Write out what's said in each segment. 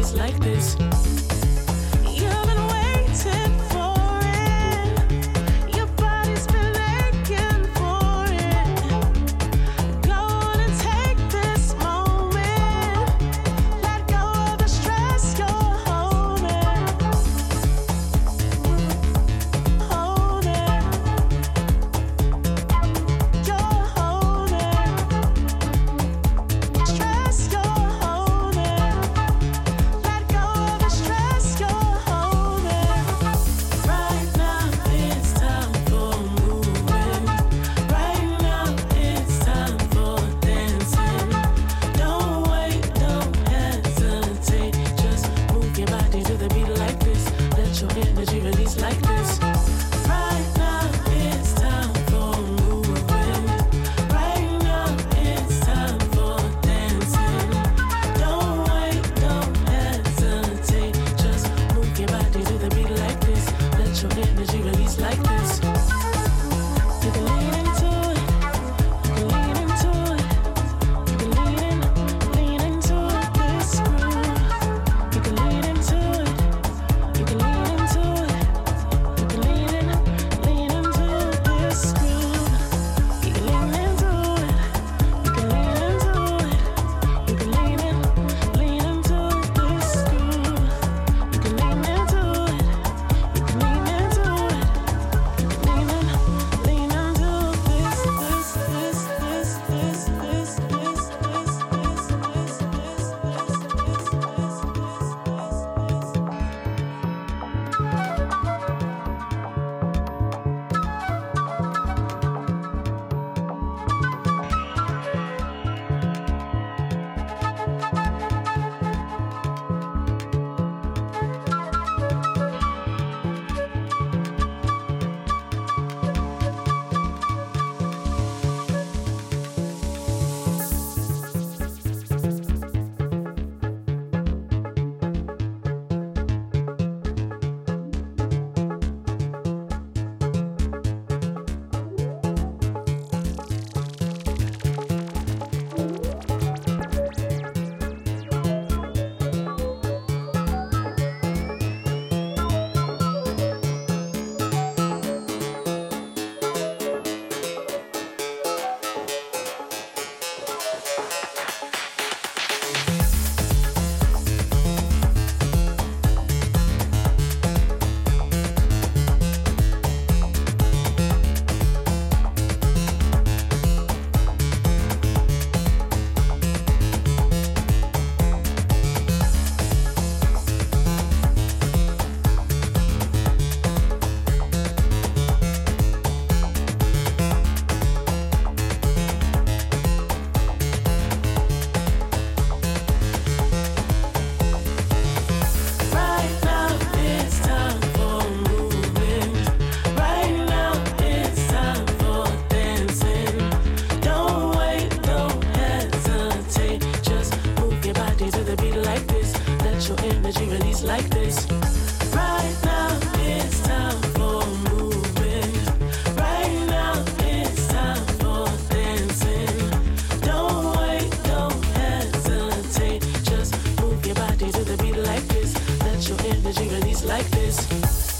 days like this. the jingle is like this.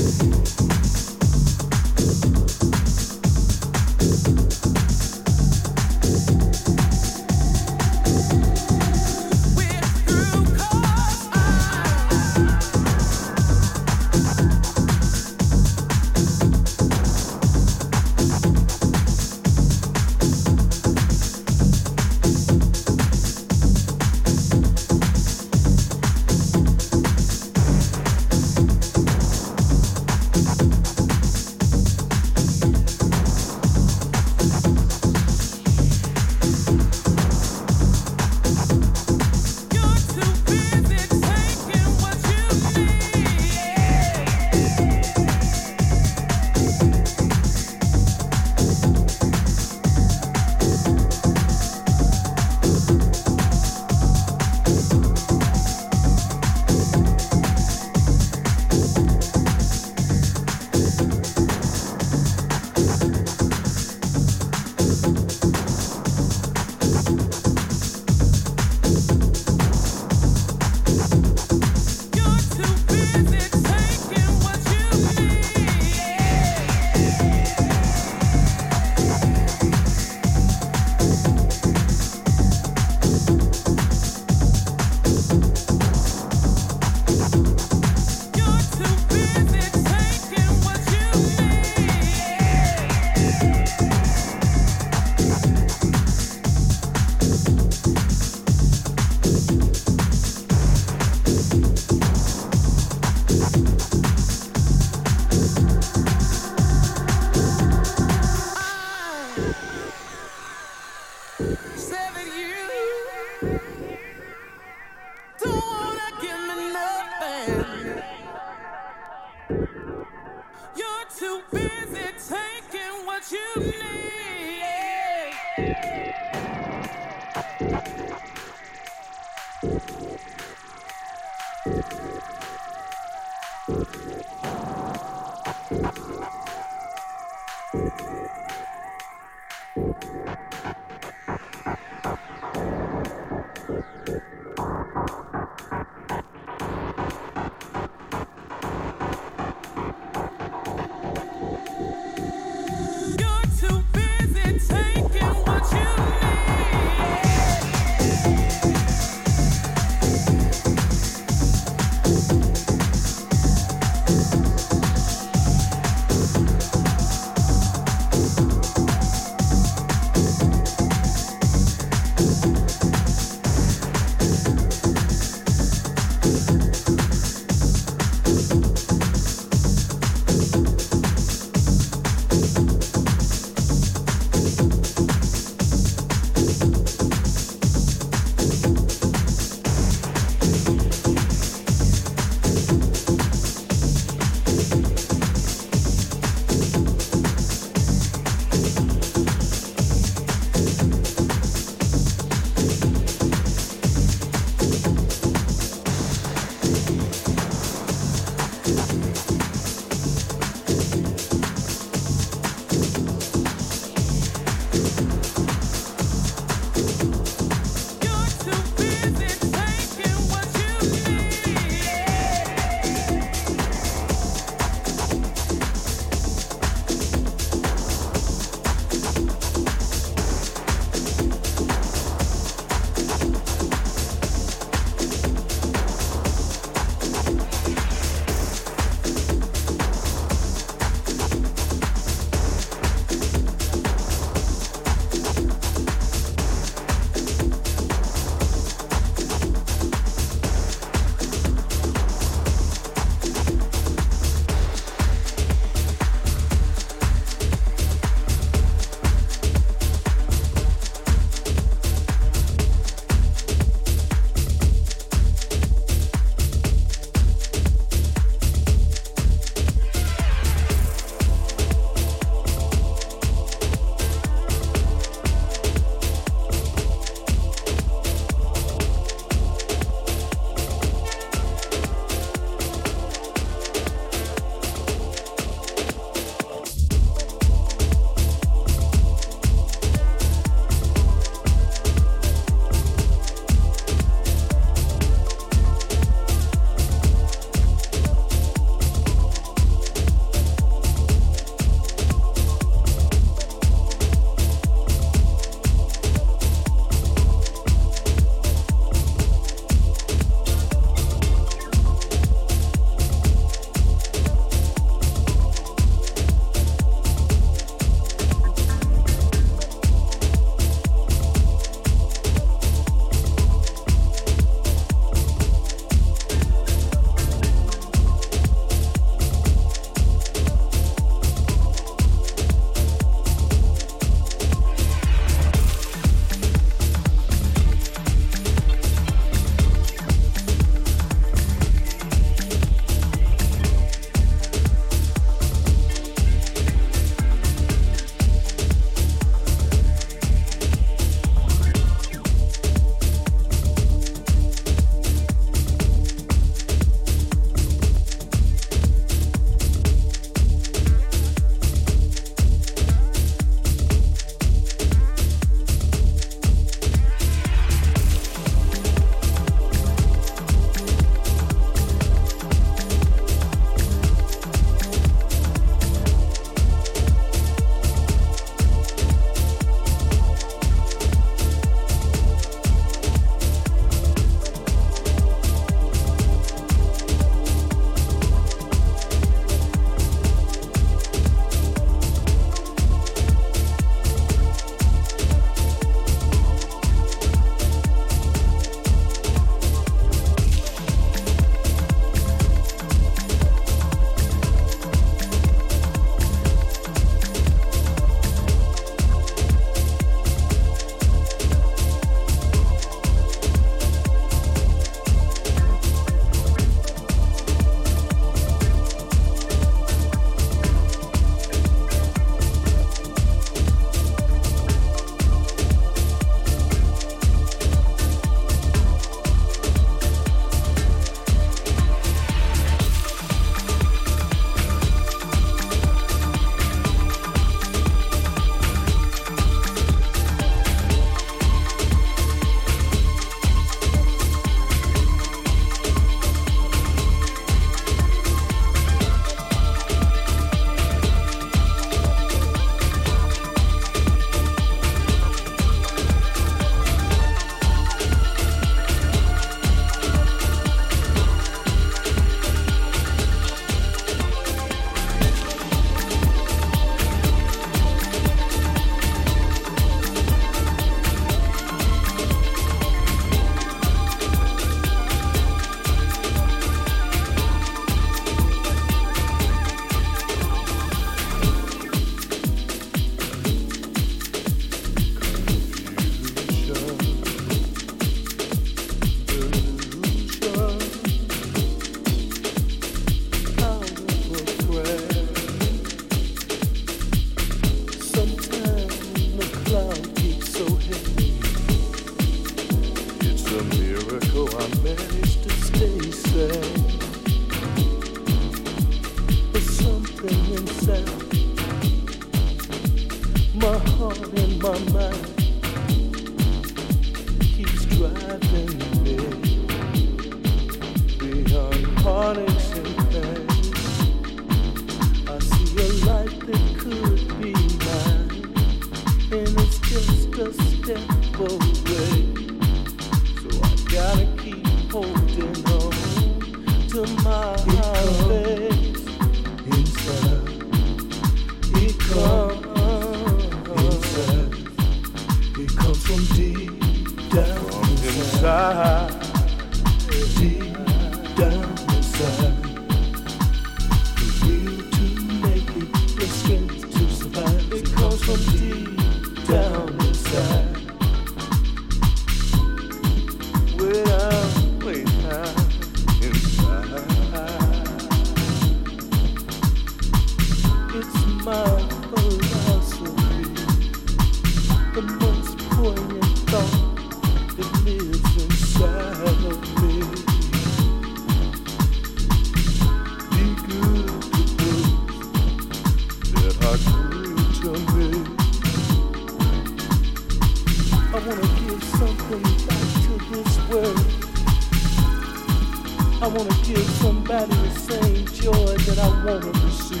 I want to give somebody the same joy that I want to receive.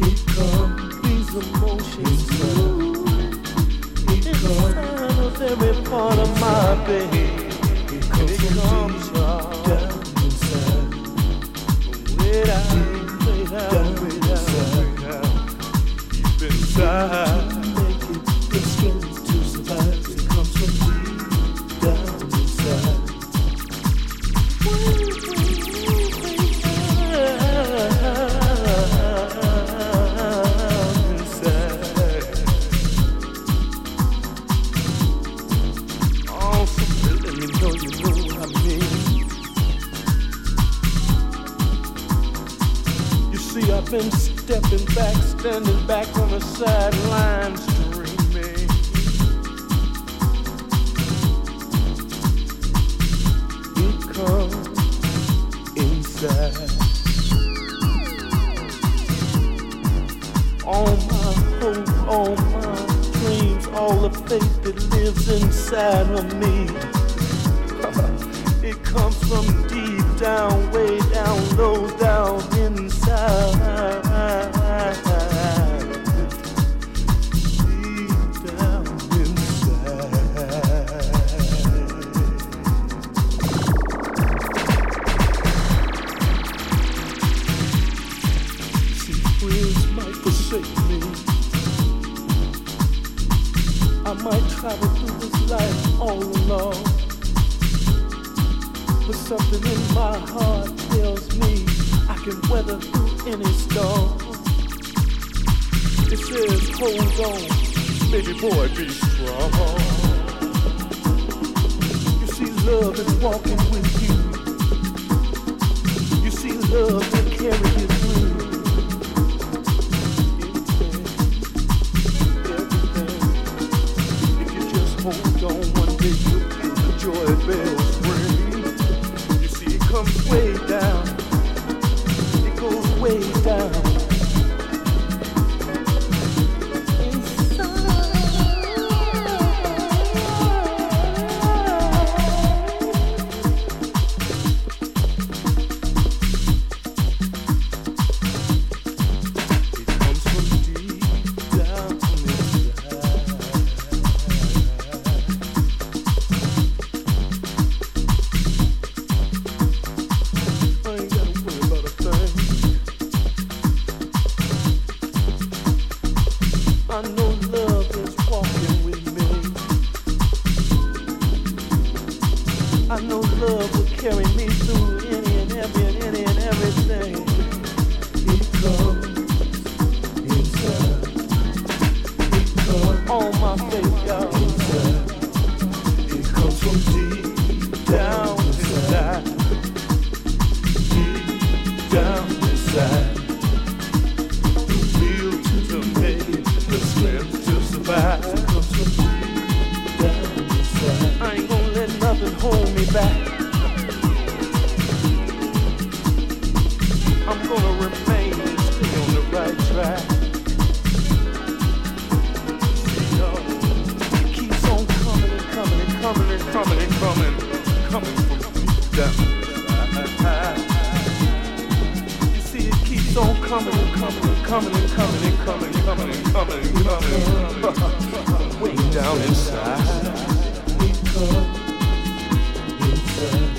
It comes, these emotions flow. It it's comes of every part of my being. It comes it comes down inside. Without, without, without, without, deep inside. on coming and coming and coming and coming and coming and coming and coming and coming. Way down inside. Because inside.